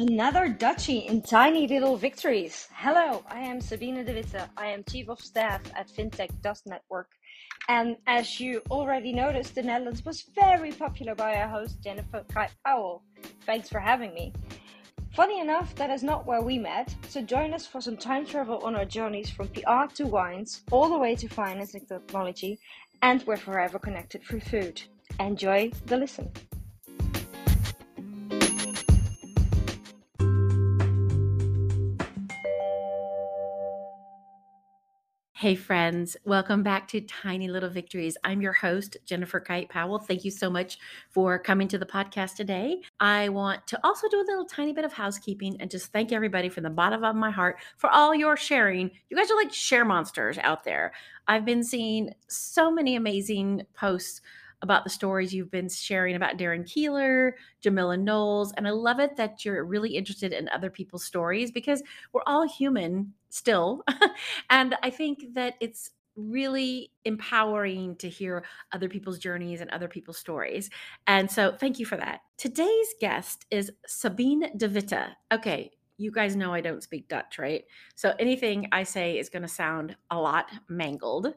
Another Dutchie in tiny little victories. Hello, I am Sabine de Witte. I am Chief of Staff at FinTech Dusk Network. And as you already noticed, the Netherlands was very popular by our host Jennifer Kite Powell. Thanks for having me. Funny enough, that is not where we met, so join us for some time travel on our journeys from PR to wines, all the way to finance and technology, and we're forever connected through food. Enjoy the listen. Hey, friends, welcome back to Tiny Little Victories. I'm your host, Jennifer Kite Powell. Thank you so much for coming to the podcast today. I want to also do a little tiny bit of housekeeping and just thank everybody from the bottom of my heart for all your sharing. You guys are like share monsters out there. I've been seeing so many amazing posts about the stories you've been sharing about Darren Keeler, Jamila Knowles, and I love it that you're really interested in other people's stories because we're all human still. and I think that it's really empowering to hear other people's journeys and other people's stories. And so thank you for that. Today's guest is Sabine de Witte. Okay, you guys know I don't speak Dutch, right? So anything I say is going to sound a lot mangled.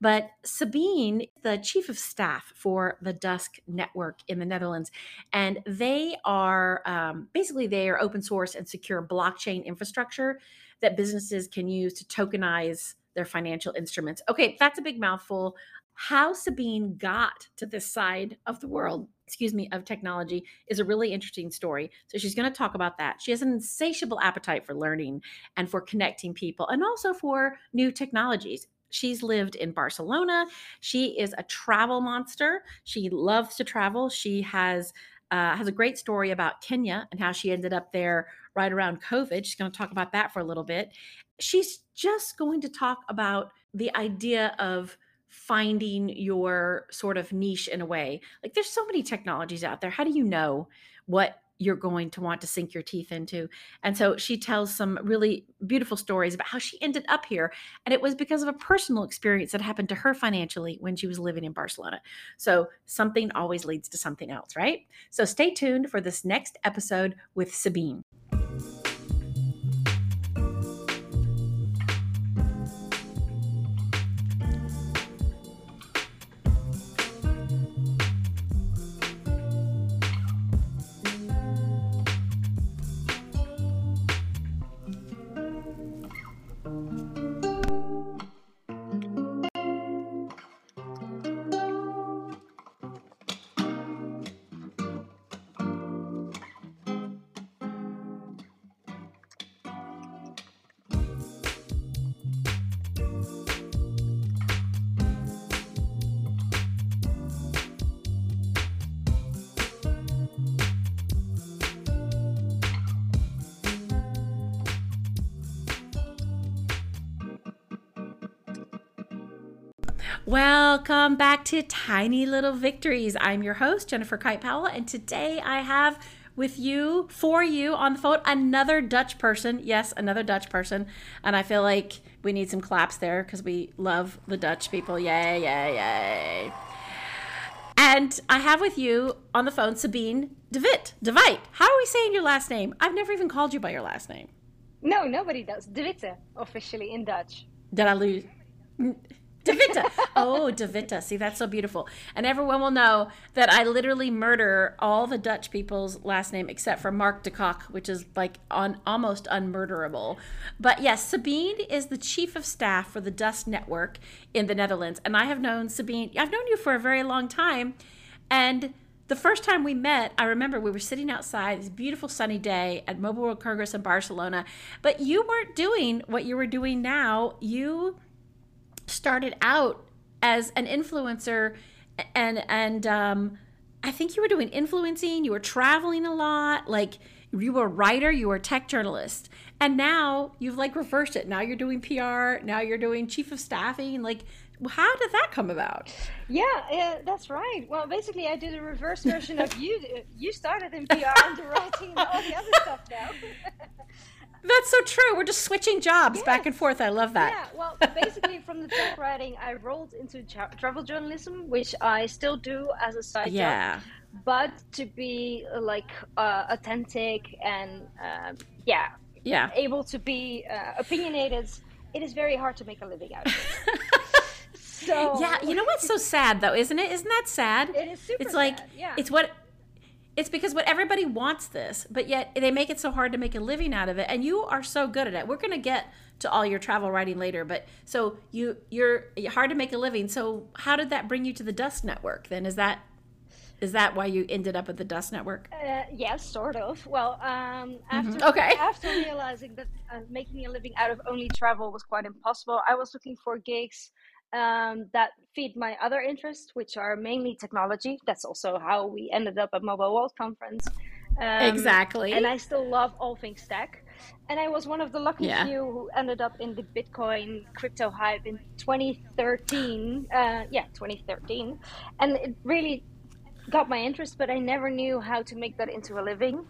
But Sabine, the chief of staff for the Dusk Network in the Netherlands, and they are um, basically they are open source and secure blockchain infrastructure that businesses can use to tokenize their financial instruments. Okay, that's a big mouthful. How Sabine got to this side of the world, excuse me, of technology is a really interesting story. So she's going to talk about that. She has an insatiable appetite for learning and for connecting people and also for new technologies. She's lived in Barcelona. She is a travel monster. She loves to travel. She has uh, has a great story about Kenya and how she ended up there right around COVID. She's going to talk about that for a little bit. She's just going to talk about the idea of finding your sort of niche in a way. Like there's so many technologies out there. How do you know what you're going to want to sink your teeth into. And so she tells some really beautiful stories about how she ended up here. And it was because of a personal experience that happened to her financially when she was living in Barcelona. So something always leads to something else, right? So stay tuned for this next episode with Sabine. Welcome back to Tiny Little Victories. I'm your host, Jennifer Kite Powell, and today I have with you, for you on the phone, another Dutch person. Yes, another Dutch person. And I feel like we need some claps there because we love the Dutch people. Yay, yay, yay. And I have with you on the phone Sabine De Witt. De Witt. How are we saying your last name? I've never even called you by your last name. No, nobody does. De Witte, officially in Dutch. Did I lose? De Witte. Oh, De Witte. See, that's so beautiful. And everyone will know that I literally murder all the Dutch people's last name except for Mark de Kock, which is like on almost unmurderable. But yes, Sabine is the chief of staff for the Dusk Network in the Netherlands. And I have known Sabine, I've known you for a very long time. And the first time we met, I remember we were sitting outside this beautiful sunny day at Mobile World Congress in Barcelona, but you weren't doing what you were doing now. You started out as an influencer and and um, I think you were doing influencing, you were traveling a lot, like you were a writer, you were a tech journalist. And now you've like reversed it. Now you're doing PR, now you're doing chief of staffing. Like how did that come about? Yeah, yeah, that's right. Well, basically, I did a reverse version of you. You started in PR and writing and all the other stuff now. That's so true. We're just switching jobs yes. back and forth. I love that. Yeah, well, basically, from the tech writing, I rolled into tra- travel journalism, which I still do as a side yeah. job. but to be like uh, authentic and uh, yeah, yeah, able to be uh, opinionated, it is very hard to make a living out of it. so yeah, you know what's so sad though, isn't it? Isn't that sad? It is super. It's like sad, yeah. it's what it's because what everybody wants this, but yet they make it so hard to make a living out of it. And you are so good at it. We're going to get to all your travel writing later, but so you you're hard to make a living. So how did that bring you to the Dusk Network? Then is that is that why you ended up at the Dusk Network? Uh, yes, sort of. Well, um, after mm-hmm. okay. after realizing that uh, making a living out of only travel was quite impossible, I was looking for gigs um, that feed my other interests, which are mainly technology. That's also how we ended up at Mobile World Conference. Um, exactly. And I still love all things tech. And I was one of the lucky yeah. few who ended up in the Bitcoin crypto hype in 2013. Uh, yeah, 2013. And it really got my interest, but I never knew how to make that into a living.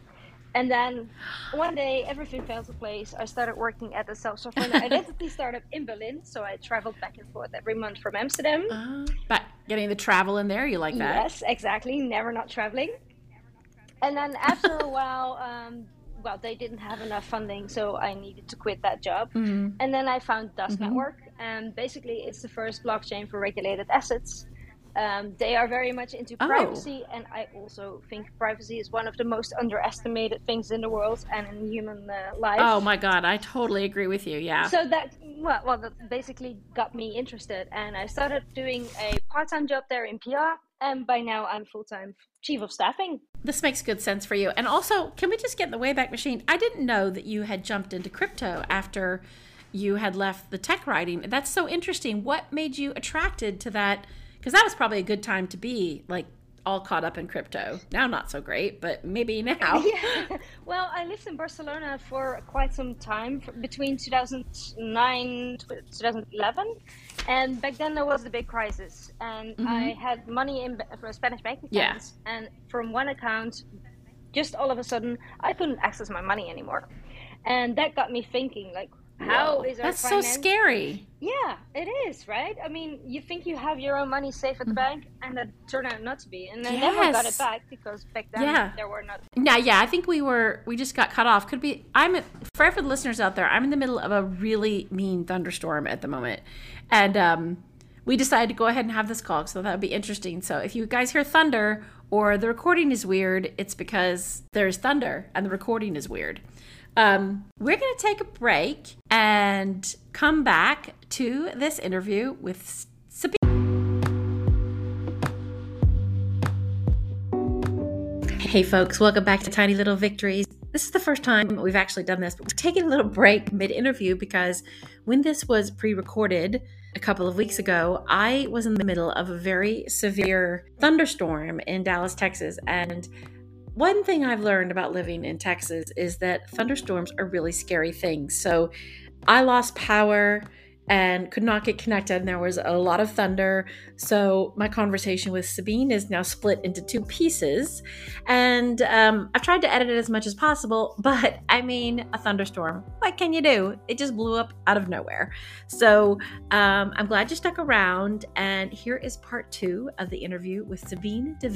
And then one day, everything fell to place. I started working at a self-sovereign identity startup in Berlin. So I traveled back and forth every month from Amsterdam. Uh, but getting the travel in there, you like that? Yes, exactly. Never not traveling. And then after a while, um, well, they didn't have enough funding, so I needed to quit that job. Mm-hmm. And then I found Dusk mm-hmm. Network, and basically, it's the first blockchain for regulated assets. Um, they are very much into oh. privacy, and I also think privacy is one of the most underestimated things in the world and in human uh, life. Oh my god, I totally agree with you. Yeah. So that well, well, that basically got me interested, and I started doing a part-time job there in PR, and by now I'm full-time chief of staffing. This makes good sense for you. And also, can we just get in the Wayback Machine? I didn't know that you had jumped into crypto after you had left the tech writing. That's so interesting. What made you attracted to that? Because that was probably a good time to be like all caught up in crypto. Now, not so great, but maybe now. Yeah. Well, I lived in Barcelona for quite some time, between 2009 2011, and back then there was the big crisis, and mm-hmm. I had money in Spanish bank accounts, yeah. and from one account, just all of a sudden, I couldn't access my money anymore, and that got me thinking, like, how Whoa, is our that's finance... so scary. Yeah it is right? I mean you think you have your own money safe at the mm. bank and that turned out not to be and i yes. never got it back because back then yeah. there were not yeah yeah i think we were we just got cut off. Could be i'm for the listeners out there i'm in the middle of a really mean thunderstorm at the moment. And um we decided to go ahead and have this call so that would be interesting. So if you guys hear thunder or the recording is weird it's because there's thunder and the recording is weird um, we're going to take a break and come back to this interview with Sabine. Hey, folks, welcome back to Tiny Little Victories. This is the first time we've actually done this, but we're taking a little break mid interview because when this was pre recorded a couple of weeks ago, I was in the middle of a very severe thunderstorm in Dallas, Texas. And one thing I've learned about living in Texas is that thunderstorms are really scary things. So I lost power and could not get connected, and there was a lot of thunder. So my conversation with Sabine is now split into two pieces, and um, I've tried to edit it as much as possible. But I mean, a thunderstorm. What can you do? It just blew up out of nowhere. So um, I'm glad you stuck around, and here is part two of the interview with Sabine de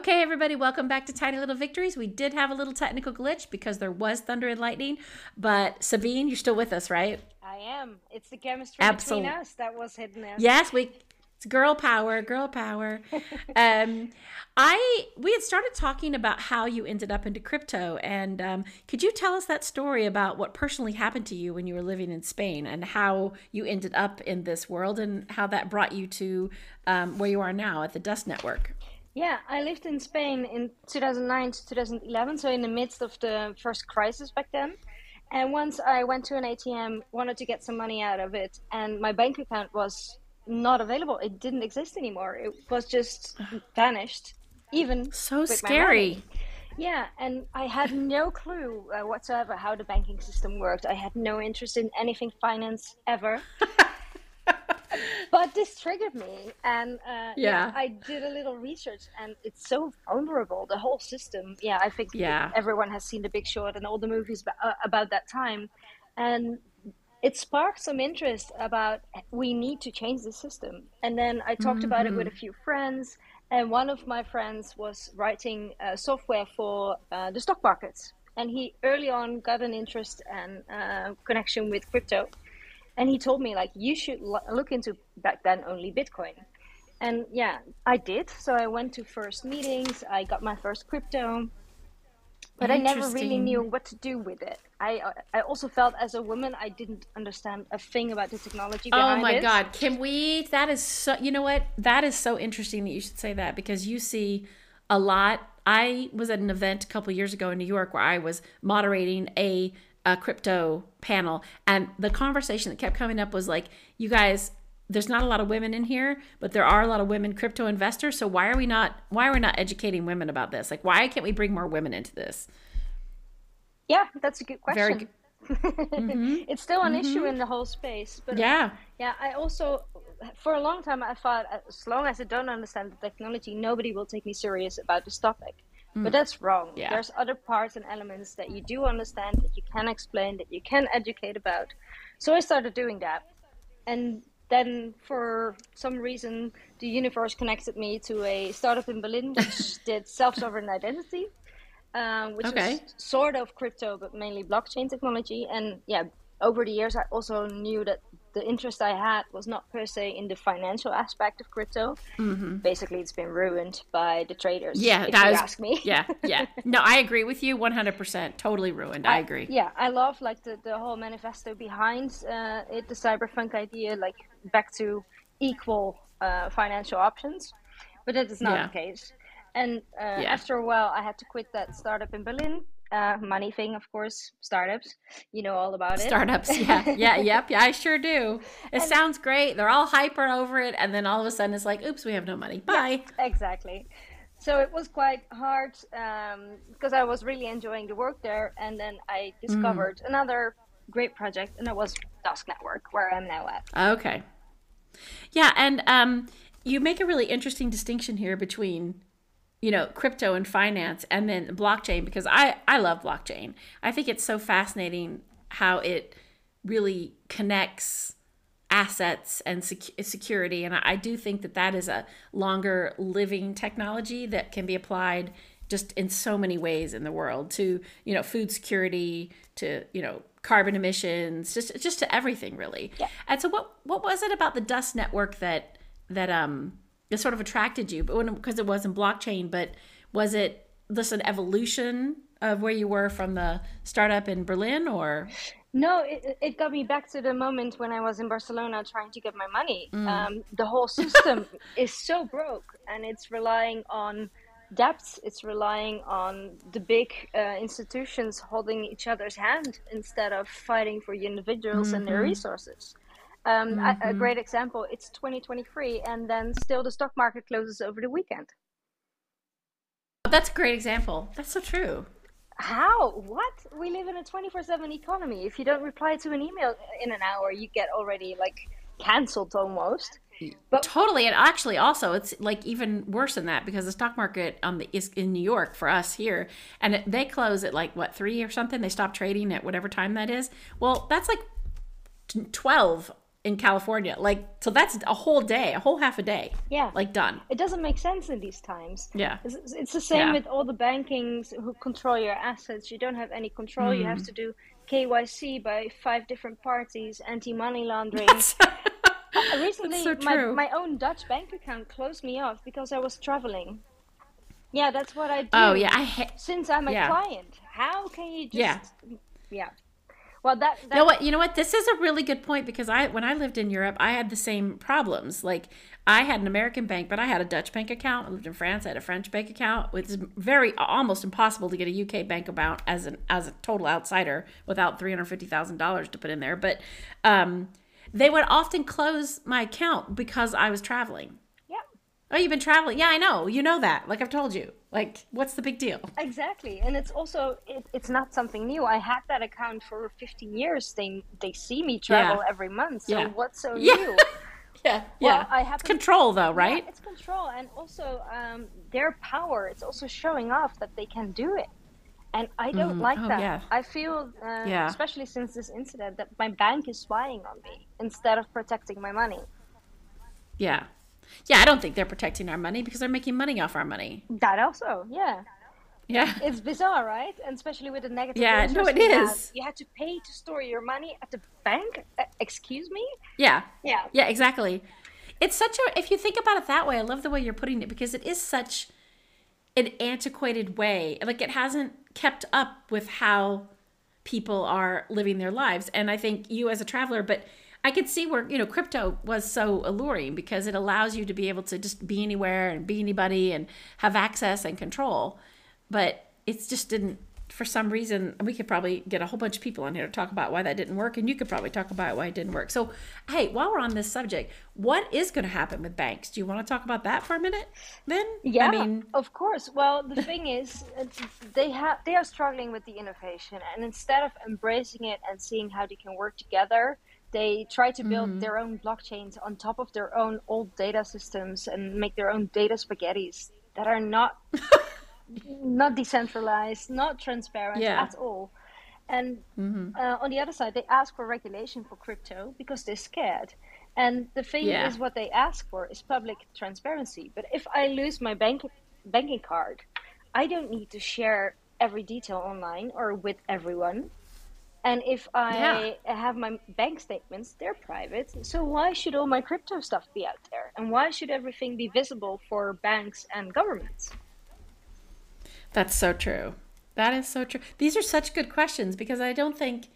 Okay, everybody, welcome back to Tiny Little Victories. We did have a little technical glitch because there was thunder and lightning, but Sabine, you're still with us, right? I am. It's the chemistry Absolutely. between us that was hidden there. Yes, we. It's girl power, girl power. um, I we had started talking about how you ended up into crypto, and um, could you tell us that story about what personally happened to you when you were living in Spain, and how you ended up in this world, and how that brought you to um, where you are now at the Dusk Network? Yeah, I lived in Spain in 2009 to 2011, so in the midst of the first crisis back then. And once I went to an ATM, wanted to get some money out of it, and my bank account was not available. It didn't exist anymore. It was just vanished. Even so scary. Yeah, and I had no clue uh, whatsoever how the banking system worked. I had no interest in anything finance ever. but this triggered me, and uh, yeah. yeah. I did a little research, and it's so vulnerable. The whole system. Yeah, I think yeah. everyone has seen The Big Short and all the movies about, uh, that time. and it sparked some interest about we need to change the system. And then I talked mm-hmm. about it with a mm-hmm. few friends, and one of my friends was writing uh, software for uh, the stock markets. And he early on got an interest and uh, connection with crypto. And he told me, like, you should look into back then only Bitcoin. And yeah, I did. So I went to first meetings, I got my first crypto but I never really knew what to do with it. I I also felt as a woman I didn't understand a thing about the technology. oh my it. god, can we? That is so. You know what? That is so interesting that you should say that because you see a lot. I was at an event a couple years ago in New York where I was moderating a a crypto panel, and the conversation that kept coming up was like, "You guys, there's not a lot of women in here, but there are a lot of women crypto investors. So why are we not why are we not educating women about this? Like why can't we bring more women into this? Yeah, that's a good question. Very good. mm-hmm. It's still an mm-hmm. issue in the whole space, but yeah, yeah. I also, for a long time, I thought as long as I don't understand the technology, nobody will take me serious about this topic. Mm. But that's wrong. Yeah. There's other parts and elements that you do understand, that you can explain, that you can educate about. So I started doing that, and then for some reason the universe connected me to a startup in berlin which did self-sovereign identity um, which okay. was sort of crypto but mainly blockchain technology and yeah over the years i also knew that the interest I had was not per se in the financial aspect of crypto. Mm-hmm. Basically, it's been ruined by the traders. Yeah, if you was, ask me. yeah, yeah. No, I agree with you 100%. Totally ruined. I, I agree. Yeah, I love like the, the whole manifesto behind uh, it, the cyberpunk idea, like back to equal uh, financial options. But that is not yeah. the case. And uh, yeah. after a while, I had to quit that startup in Berlin uh, money thing, of course, startups. You know all about it. Startups, yeah, yeah, yep, yeah, I sure do. It and, sounds great. They're all hyper over it, and then all of a sudden it's like, oops, we have no money. Bye. Yeah, exactly. So it was quite hard um, because I was really enjoying the work there, and then I discovered mm. another great project, and it was Dusk Network, where I'm now at. Okay. Yeah, and um, you make a really interesting distinction here between you know crypto and finance and then blockchain because i i love blockchain i think it's so fascinating how it really connects assets and sec- security and I, do think that that is a longer living technology that can be applied just in so many ways in the world to you know food security to you know carbon emissions just just to everything really yeah. and so what what was it about the Dusk Network that that um it sort of attracted you, but when because it wasn't blockchain, but was it this an evolution of where you were from the startup in Berlin, or? No, it, it got me back to the moment when I was in Barcelona trying to get my money. Mm. Um, the whole system is so broke, and it's relying on debts. It's relying on the big uh, institutions holding each other's hand instead of fighting for individuals mm-hmm. and their mm-hmm. resources. Um, mm-hmm. a, a, mm-hmm. great example, it's 2023, and then still the stock market closes over the weekend. That's a great example. That's so true. How? What? We live in a 24 7 economy. If you don't reply to an email in an hour, you get already like canceled almost. But totally, and actually, also, it's like even worse than that because the stock market um is in New York for us here, and it, they close at like what three or something. They stop trading at whatever time that is. Well, that's like twelve in California. Like, so that's a whole day, a whole half a day. Yeah. Like, done. It doesn't make sense in these times. Yeah. It's, it's the same yeah. with all the bankings who control your assets. You don't have any control. Mm. You have mm. to do KYC by five different parties, anti money laundering. Recently, so my, my own Dutch bank account closed me off because I was traveling. Yeah, that's what I do. Oh, yeah. I ha- Since I'm a yeah. client. How can you just. Yeah. Yeah. Well, that, that you know what you know what this is a really good point because I when I lived in Europe I had the same problems. Like I had an American bank, but I had a Dutch bank account. I lived in France. I had a French bank account. It's very almost impossible to get a UK bank account as an as a total outsider without three hundred fifty thousand dollars to put in there. But um, they would often close my account because I was traveling. Oh, you've been traveling. Yeah, I know. You know that. Like I've told you. Like, what's the big deal? Exactly, and it's also it, it's not something new. I had that account for 15 years. They they see me travel yeah. every month. So yeah. what's so yeah. new? yeah, well, yeah. I have control though, right? it's control, and also um, their power. It's also showing off that they can do it. And I don't mm. like oh, that. Yeah. I feel, uh, yeah. especially since this incident, that my bank is spying on me instead of protecting my money. Yeah. Yeah, I don't think they're protecting our money because they're making money off our money. That also, yeah. Yeah. It's bizarre, right? And especially with the negative. Yeah, no, it is. you had to pay to store your money at the bank. Uh, excuse me. Yeah. Yeah. Yeah, exactly. It's such a. If you think about it that way, I love the way you're putting it because it is such an antiquated way. Like it hasn't kept up with how people are living their lives. And I think you as a traveler, but I could see where, you know, crypto was so alluring because it allows you to be able to just be anywhere and be anybody and have access and control. But it just didn't for some reason we could probably get a whole bunch of people on here to talk about why that didn't work and you could probably talk about why it didn't work. So hey while we're on this subject what is going to happen with banks? Do you want to talk about that for a minute then? Yeah I mean... of course. Well the thing is uh, they have they are struggling with the innovation and instead of embracing it and seeing how they can work together they try to build mm-hmm. their own blockchains on top of their own old data systems and make their own data spaghettis that are not not decentralized, not transparent yeah. at all. And mm-hmm. uh, on the other side, they ask for regulation for crypto because they're scared. And the thing yeah. is, what they ask for is public transparency. But if I lose my bank banking card, I don't need to share every detail online or with everyone. And if I yeah. have my bank statements, they're private. So why should all my crypto stuff be out there? And why should everything be visible for banks and governments? That's so true. That is so true. These are such good questions because I don't think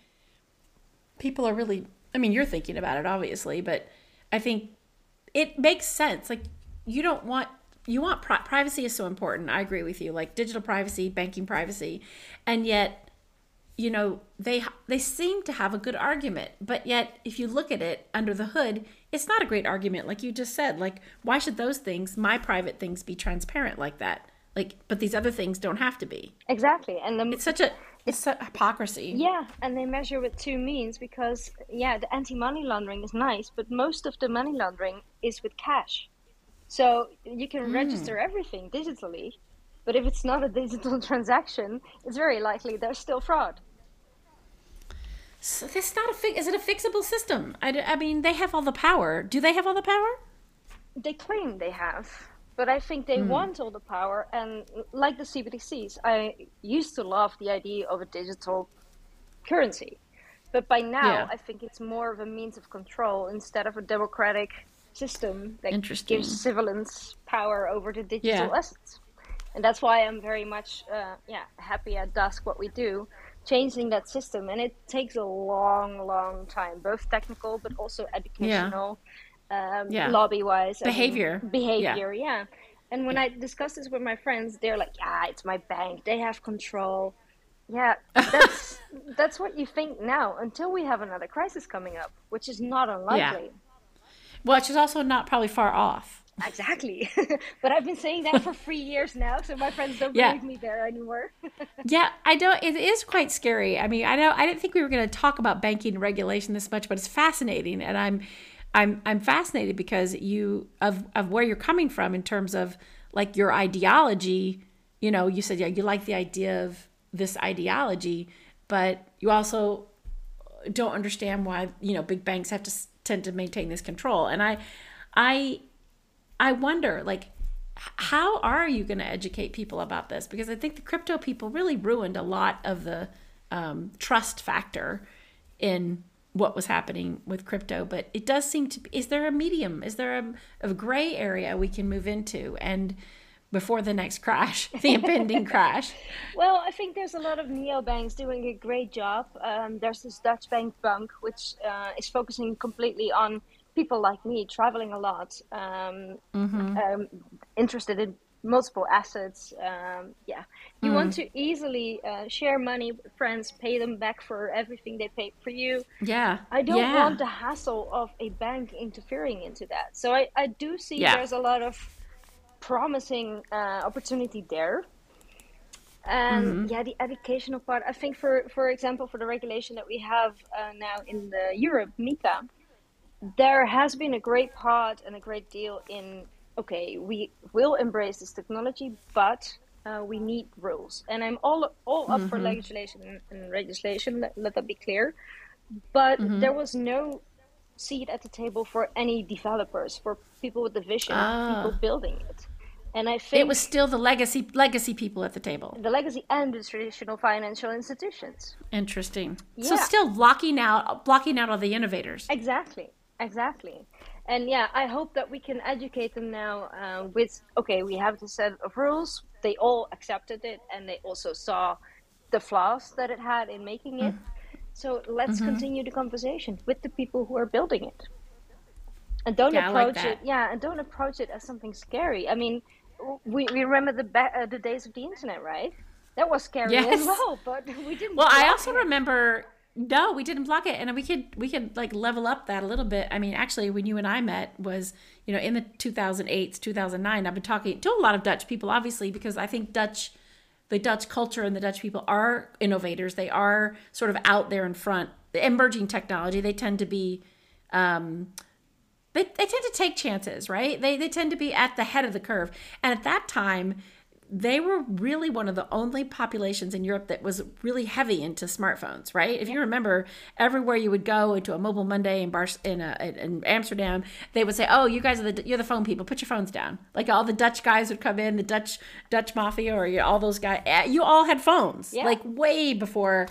people are really, I mean, you're thinking about it, obviously, but I think it makes sense. Like, you don't want, you want pri- privacy is so important. I agree with you. Like, digital privacy, banking privacy. And yet, you know, they they seem to have a good argument, but yet if you look at it under the hood, it's not a great argument like you just said. Like why should those things, my private things be transparent like that? like but these other things don't have to be exactly and the, it's such a it's such hypocrisy yeah and they measure with two means because yeah the anti-money laundering is nice but most of the money laundering is with cash so you can mm. register everything digitally but if it's not a digital transaction it's very likely there's still fraud so this not a fi- is it a fixable system I, I mean they have all the power do they have all the power they claim they have but I think they mm. want all the power. And like the CBDCs, I used to love the idea of a digital currency. But by now, yeah. I think it's more of a means of control instead of a democratic system that gives civilians power over the digital yeah. assets. And that's why I'm very much, uh, yeah, happy at Dusk what we do, changing that system. And it takes a long, long time, both technical but also educational. Yeah um, yeah. lobby wise behavior behavior yeah. yeah. and when i discuss this with my friends they're like yeah it's my bank they have control yeah that's that's what you think now until we have another crisis coming up which is not unlikely yeah. well which is also not probably far off exactly but i've been saying that for three years now so my friends don't yeah. believe me there anymore yeah i don't it is quite scary i mean i know i didn't think we were going to talk about banking regulation this much but it's fascinating and i'm I'm I'm fascinated because you of of where you're coming from in terms of like your ideology. You know, you said yeah, you like the idea of this ideology, but you also don't understand why you know big banks have to tend to maintain this control. And I, I, I wonder like how are you going to educate people about this? Because I think the crypto people really ruined a lot of the um, trust factor in what was happening with crypto, but it does seem to be. Is there a medium? Is there a, a gray area we can move into and before the next crash, the impending crash? Well, I think there's a lot of neobanks doing a great job. Um, there's this Dutch bank Bunq, which uh, is focusing completely on people like me traveling a lot, um, mm-hmm. um, interested in multiple assets. Um, yeah, you mm. want to easily uh, share money with friends, pay them back for everything they paid for you. Yeah, I don't yeah. want the hassle of a bank interfering into that. So I, I do see yeah. there's a lot of promising uh, opportunity there. And mm-hmm. yeah, the educational part. I think for for example, for the regulation that we have uh, now in the Europe, MiCA, there has been a great part and a great deal in okay, we will embrace this technology, but Uh, we need rules, and I'm all all up Mm-hmm. for legislation and legislation. Let, let that be clear. But Mm-hmm. there was no seat at the table for any developers, for people with the vision, people Ah. building it. And I think It was still the legacy legacy people at the table. the legacy and the traditional financial institutions. Interesting. So still blocking out blocking out all the innovators. Exactly, exactly. And yeah, I hope that we can educate them now uh, with okay, we have this set of rules. They all accepted it, and they also saw the flaws that it had in making it. So let's Mm-hmm. continue the conversation with the people who are building it, and don't Yeah, I like approach it. Yeah, and don't approach it as something scary. I mean, we, we remember the ba- uh, the days of the internet, right? That was scary as well, but we didn't. Well, I also it. remember no, we didn't block it, and we could we could like level up that a little bit. I mean, actually, when you and I met was you know in the 2008 2009. I've been talking to a lot of Dutch people, obviously, because I think Dutch the Dutch culture and the Dutch people are innovators. They are sort of out there in front. Emerging technology, they tend to be um, they, they tend to take chances, right? They, they tend to be at the head of the curve. And at that time, they were really one of the only populations in Europe that was really heavy into smartphones, right? If you remember, everywhere you would go into a Mobile Monday in Bar in, a, in Amsterdam, they would say, "Oh, you guys are the you're the phone people. Put your phones down." Like all the Dutch guys would come in, the Dutch Dutch mafia, or you know, all those guys. eh, You all had phones, Yeah. like way before.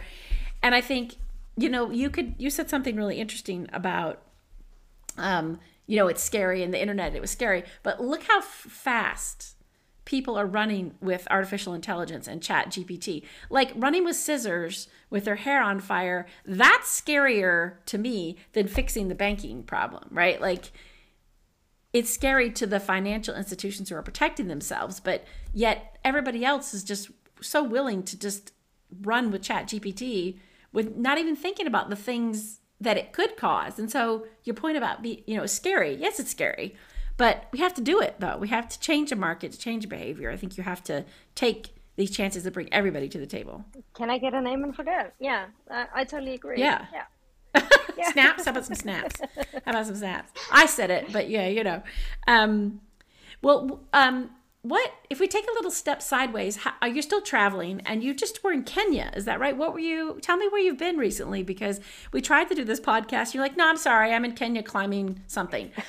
And I think you know you could you said something really interesting about um, you know, it's scary and the internet, it was scary. But look how f- fast people are running with artificial intelligence and ChatGPT. Like running with scissors with their hair on fire, that's scarier to me than fixing the banking problem, right? Like it's scary to the financial institutions who are protecting themselves, but yet everybody else is just so willing to just run with ChatGPT with not even thinking about the things that it could cause. And so your point about be you know scary, yes, it's scary, but we have to do it though. We have to change the market, to change behavior. I think you have to take these chances to bring everybody to the table. Can I get a name and for that? Yeah, I, I totally agree. Yeah. yeah. snaps? How about some snaps? How about some snaps? I said it, but yeah, you know. Um, well, um, what if we take a little step sideways? How, are you still traveling? And you just were in Kenya, is that right? What were you? Tell me where you've been recently, because we tried to do this podcast. You're like, no, I'm sorry, I'm in Kenya climbing something.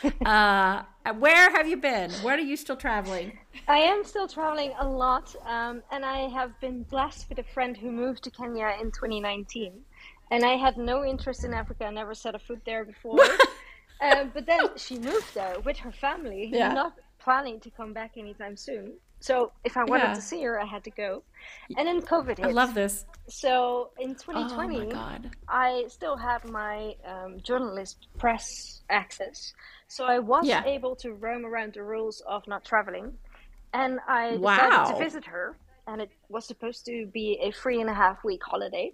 Uh, where have you been? Where are you still traveling? I am still traveling a lot, um, and I have been blessed with a friend who moved to Kenya in 2019. And I had no interest in Africa, I never set a foot there before. um, but then she moved there with her family, Yeah. not planning to come back anytime soon. So if I wanted Yeah. to see her, I had to go. And then COVID hit. I love this. So in Oh 2020, my god. I still had my um, journalist press access, so I was Yeah. able to roam around the rules of not traveling, and I decided Wow. to visit her. And it was supposed to be a three and a half week holiday,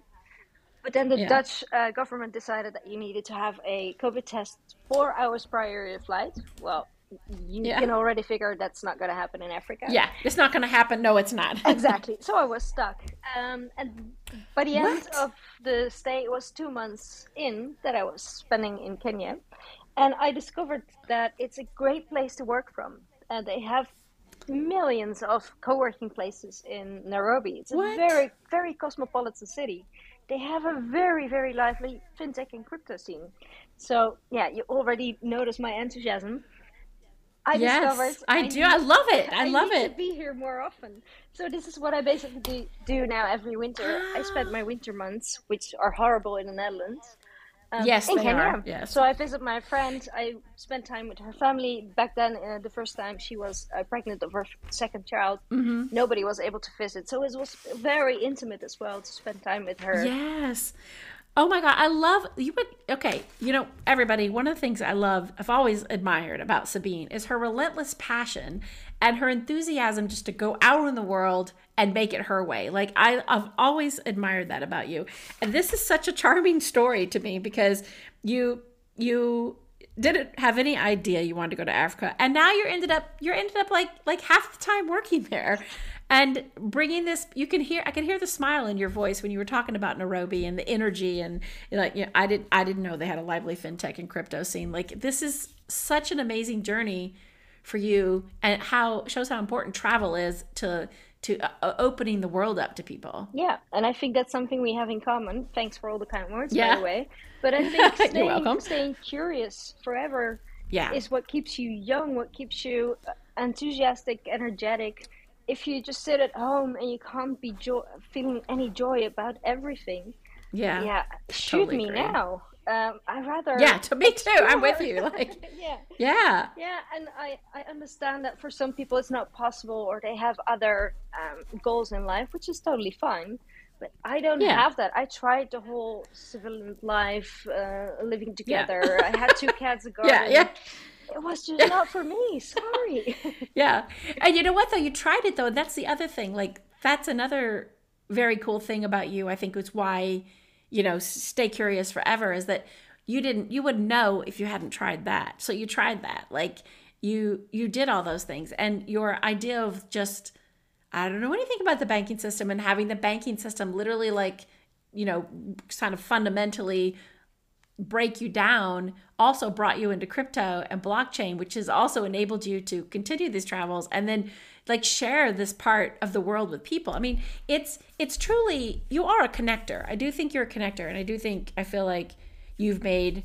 but then the Yeah. Dutch uh, government decided that you needed to have a COVID test four hours prior to your flight. Well, you Yeah. can already figure that's not going to happen in Africa. Yeah, it's not going to happen. No, it's not. exactly. So I was stuck. Um, and by the end What? of the stay, it was two months in that I was spending in Kenya. And I discovered that it's a great place to work from. And they have millions of co working places in Nairobi. It's a What? very, very cosmopolitan city. They have a very, very lively fintech and crypto scene. So, yeah, you already notice my enthusiasm. I yes, discovered I do. I love it. I, love need it. To be here more often. So this is what I basically do, do now every winter. I spend my winter months, which are horrible in the Netherlands. um, Yes, in they Kenya. are, yes. So I visit my friend. I spend time with her family. Back then, uh, the first time she was uh, pregnant of her second child, Mm-hmm. nobody was able to visit. So it was very intimate as well to spend time with her. Yes. Oh my God. I love you would okay, you know, everybody, one of the things I love, I've always admired about Sabine is her relentless passion and her enthusiasm just to go out in the world and make it her way. Like I, I've always admired that about you. And this is such a charming story to me because you you didn't have any idea you wanted to go to Africa, and now you're ended up you're ended up like like half the time working there, and bringing this. You can hear I can hear the smile in your voice when you were talking about Nairobi and the energy and like you know, I didn't I didn't know they had a lively fintech and crypto scene. Like this is such an amazing journey for you, and how shows how important travel is to to uh, opening the world up to people. Yeah, and I think that's something we have in common. Thanks for all the kind words, yeah. by the way. But I think staying, staying curious forever yeah. is what keeps you young, what keeps you enthusiastic, energetic. If you just sit at home and you can't be jo- feeling any joy about everything, yeah, yeah, shoot totally me agree. now. Um, I rather yeah, to me too. I'm with you. Like yeah, yeah, yeah, and I I understand that for some people it's not possible or they have other um, goals in life, which is totally fine. But I don't yeah. have that. I tried the whole civilian life, uh, living together. Yeah. I had two cats, a garden. Yeah, yeah. It was just not for me. Sorry. yeah, and you know what though? You tried it though. That's the other thing. Like that's another very cool thing about you. I think it's why you know, stay curious forever is that you didn't you wouldn't know if you hadn't tried that. So you tried that. Like you you did all those things and your idea of just I don't know anything about the banking system and having the banking system literally like, you know, kind of fundamentally break you down also brought you into crypto and blockchain which has also enabled you to continue these travels and then like share this part of the world with people. I mean, it's it's truly you are a connector. I do think you're a connector and I do think I feel like you've made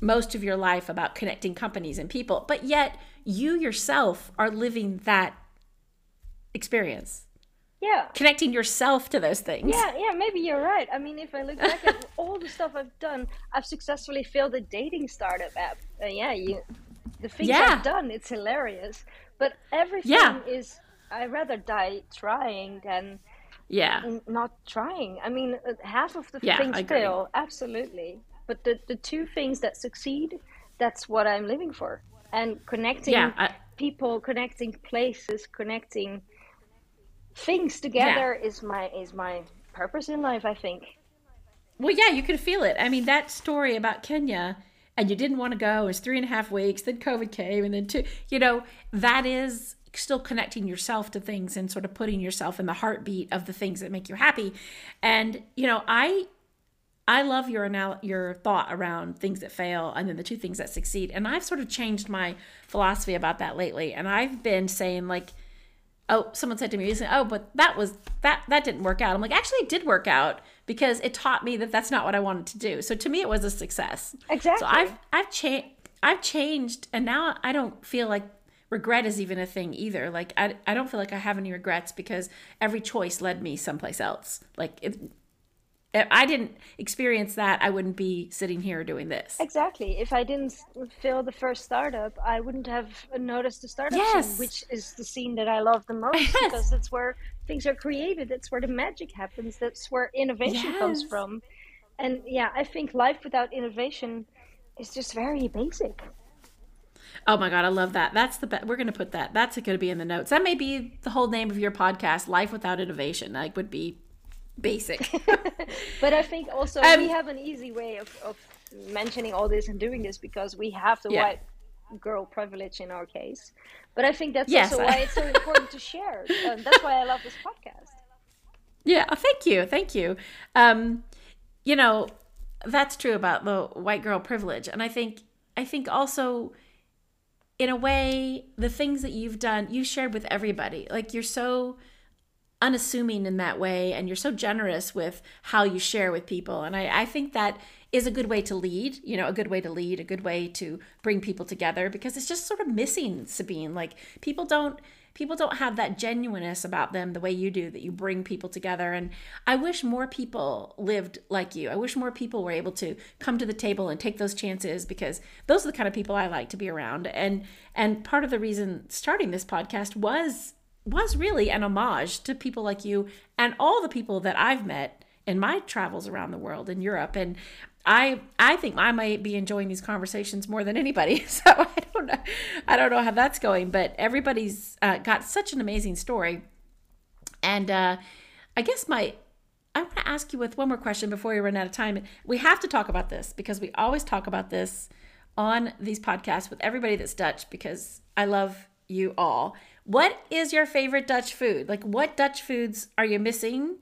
most of your life about connecting companies and people, but yet you yourself are living that experience. Yeah. Connecting yourself to those things. Yeah, yeah, maybe you're right. I mean, if I look back at all the stuff I've done, I've successfully failed a dating startup app. Uh, yeah, you the things yeah. I've done, it's hilarious. But everything yeah. is I rather die trying than yeah not trying. I mean, uh, half of the yeah, things fail, absolutely. But the the two things that succeed, that's what I'm living for. And connecting I, people, connecting places, connecting things together yeah. is my is my purpose in life. I think. Well, yeah, you can feel it. I mean, that story about Kenya and you didn't want to go. It was three and a half weeks. Then COVID came, and then two. You know that is still connecting yourself to things and sort of putting yourself in the heartbeat of the things that make you happy. And you know, I I love your anal- your thought around things that fail and then the two things that succeed. And I've sort of changed my philosophy about that lately. And I've been saying like oh someone said to me recently oh but that was that that didn't work out. I'm like actually it did work out because it taught me that that's not what i wanted to do. So to me it was a success. Exactly so i've i've changed i've changed and now i don't feel like regret is even a thing either. Like I, I don't feel like i have any regrets because every choice led me someplace else. Like it, if I didn't experience that, I wouldn't be sitting here doing this. Exactly. If I didn't feel the first startup, I wouldn't have noticed the startup yes. scene, which is the scene that I love the most yes. because that's where things are created. That's where the magic happens. That's where innovation yes. comes from. And yeah, I think life without innovation is just very basic. Oh my god, I love that. That's the best. We're going to put that. That's going to be in the notes. That may be the whole name of your podcast. Life without innovation. Like would be basic. but I think also um, we have an easy way of, of mentioning all this and doing this because we have the yeah. white girl privilege in our case. But I think that's yes. also why it's so important to share. Um, that's why I love this podcast. Yeah, thank you, thank you. Um, you know, that's true about the white girl privilege, and I think I think also in a way the things that you've done you shared with everybody like you're so unassuming in that way and you're so generous with how you share with people. And I, I think that is a good way to lead you know a good way to lead a good way to bring people together because it's just sort of missing sabine. Like people don't people don't have that genuineness about them the way you do that you bring people together. And i wish more people lived like you. I wish more people were able to come to the table and take those chances because those are the kind of people i like to be around. And and part of the reason starting this podcast was was really an homage to people like you and all the people that I've met in my travels around the world in Europe. And I I think I might be enjoying these conversations more than anybody. So I don't know I don't know how that's going, but everybody's uh, got such an amazing story. And uh, I guess my I want to ask you with one more question before we run out of time. We have to talk about this because we always talk about this on these podcasts with everybody that's Dutch because I love you all. What is your favorite Dutch food? Like, what Dutch foods are you missing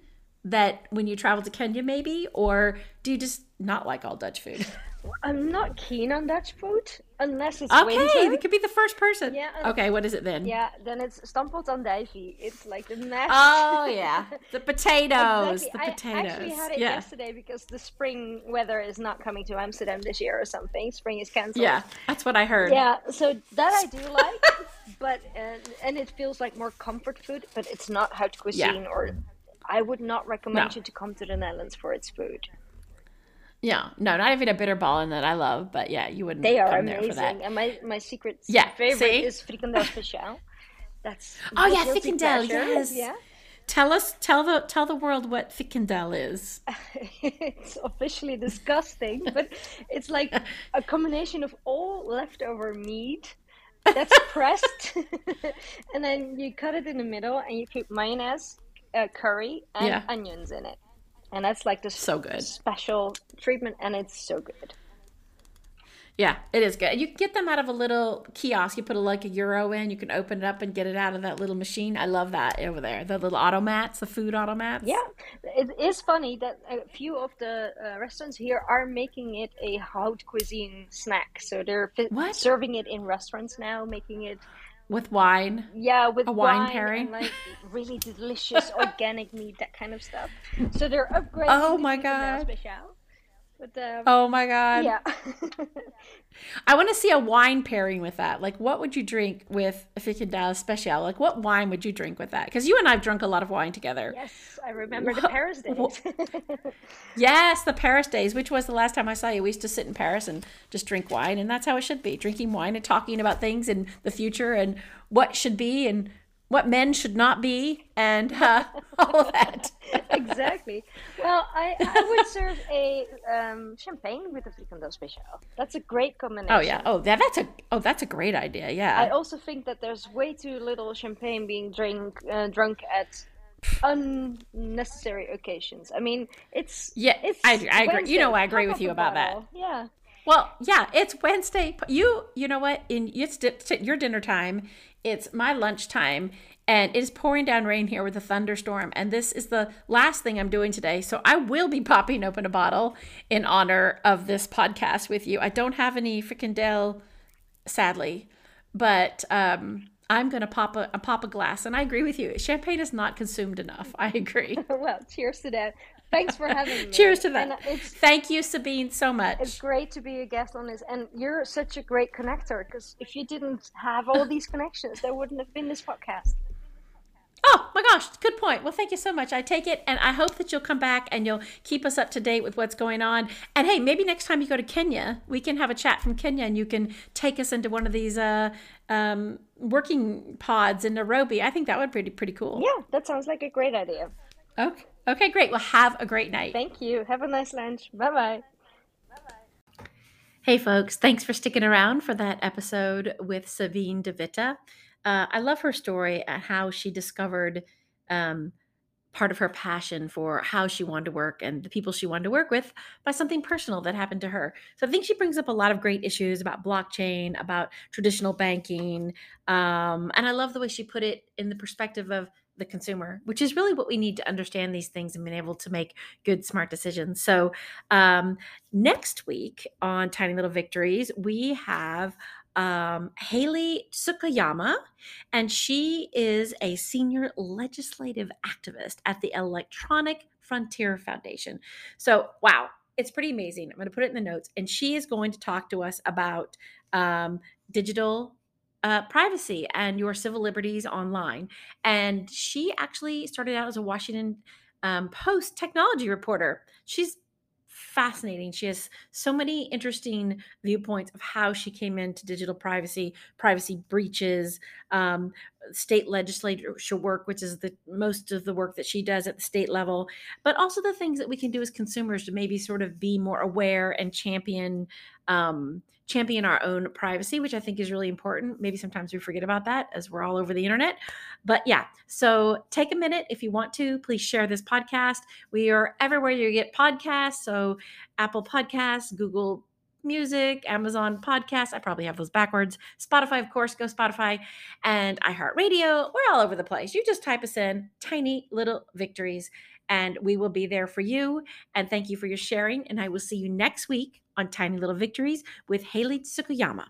that when you travel to Kenya, maybe, or do you just not like all Dutch food? I'm not keen on Dutch food unless it's okay, winter. it could be the first person. Yeah. Okay, what is it then? Yeah, then it's stamppot stampot andijvie. It's like the mashed. Oh yeah, the potatoes. Exactly. The potatoes. I actually had it yeah. yesterday because the spring weather is not coming to Amsterdam this year or something. Spring is cancelled. Yeah, that's what I heard. Yeah, so that I do like, but uh, and it feels like more comfort food, but it's not haute cuisine or. I would not recommend No. you to come to the Netherlands for its food. Yeah, no, not even a bitter ball in that I love, but yeah, you wouldn't. They are come there for that. amazing, and my my secret Yeah, favorite see? is frikandel speciaal. That's Oh, yeah, frikandel, yes. Yeah, Tell us, tell the tell the world what frikandel is. it's officially disgusting, but it's like a combination of all leftover meat that's pressed, and then you cut it in the middle, and you put mayonnaise, uh, curry, and Yeah. onions in it, and that's like the So good. special treatment, and it's so good. Yeah, it is good. You get them out of a little kiosk. You put a, like a euro in. You can open it up and get it out of that little machine. I love that over there. The little automats, the food automats. Yeah, it is funny that a few of the uh, restaurants here are making it a haute cuisine snack. So they're fi- serving it in restaurants now, making it with wine. yeah with A wine wine, pairing? and like really delicious organic meat, that kind of stuff. So they're upgrading. Oh my God. Um, Oh my god. yeah, I want to see a wine pairing with that. Like, what would you drink with a frikandel special? Like, what wine would you drink with that? Because you and I've drunk a lot of wine together. yes, I remember the Paris days. wha- Yes, the Paris days, which was the last time I saw you. We used to sit in Paris and just drink wine, and that's how it should be drinking wine and talking about things and the future and what should be and what men should not be and uh, all that. exactly. Well, I, I would serve a um, champagne with a frikandel special. That's a great combination. Oh yeah. Oh, that, that's a oh that's a great idea. Yeah. I also think that there's way too little champagne being drink uh, drunk at unnecessary occasions. I mean, it's Yeah, it's I- I agree. You know I agree with you about that. Yeah, Well, yeah, it's Wednesday. You you know what? In it's di- your dinner time. It's my lunchtime, and it is pouring down rain here with a thunderstorm. And this is the last thing I'm doing today. So I will be popping open a bottle in honor of this podcast with you. I don't have any frikandel, sadly, but um, I'm gonna pop a, a pop a glass. And I agree with you. Champagne is not consumed enough. I agree. well, cheers to that. Thanks for having me. Cheers to that. Thank you, Sabine, so much. it's great to be a guest on this, and you're such a great connector. Because if you didn't have all these connections, there wouldn't have been this podcast. Oh my gosh, good point. Well, thank you so much. I take it, and I hope that you'll come back and you'll keep us up to date with what's going on. And hey, maybe next time you go to Kenya, we can have a chat from Kenya, and you can take us into one of these uh, um, working pods in Nairobi. I think that would be pretty pretty cool. Yeah, that sounds like a great idea. Okay. Okay, great. Well, have a great night. Thank you. Have a nice lunch. Bye bye. Bye-bye. Hey, folks, thanks for sticking around for that episode with Sabine de Witte. Uh, I love her story and how she discovered um, part of her passion for how she wanted to work and the people she wanted to work with by something personal that happened to her. So I think she brings up a lot of great issues about blockchain, about traditional banking. Um, and I love the way she put it in the perspective of the consumer, which is really what we need to understand these things and being able to make good, smart decisions. So, um, next week on Tiny Little Victories, we have um, Haley Tsukayama, and she is a senior legislative activist at the Electronic Frontier Foundation. So, wow, it's pretty amazing. I'm going to put it in the notes, and she is going to talk to us about um, digital. Uh, privacy and your civil liberties online. And she actually started out as a Washington um, Post technology reporter. She's fascinating. She has so many interesting viewpoints of how she came into digital privacy, privacy breaches, um, state legislature work, which is the most of the work that she does at the state level, but also the things that we can do as consumers to maybe sort of be more aware and champion. Um, champion our own privacy which i think is really important. Maybe sometimes we forget about that as we're all over the internet. But yeah so take a minute if you want to please share this podcast. We are everywhere you get podcasts. So apple podcasts google music amazon podcasts. I probably have those backwards. Spotify of course go spotify. And iheartradio. We're all over the place. You just type us in tiny little victories and we will be there for you. And thank you for your sharing. And I will see you next week on Tiny Little Victories with Haley Tsukayama.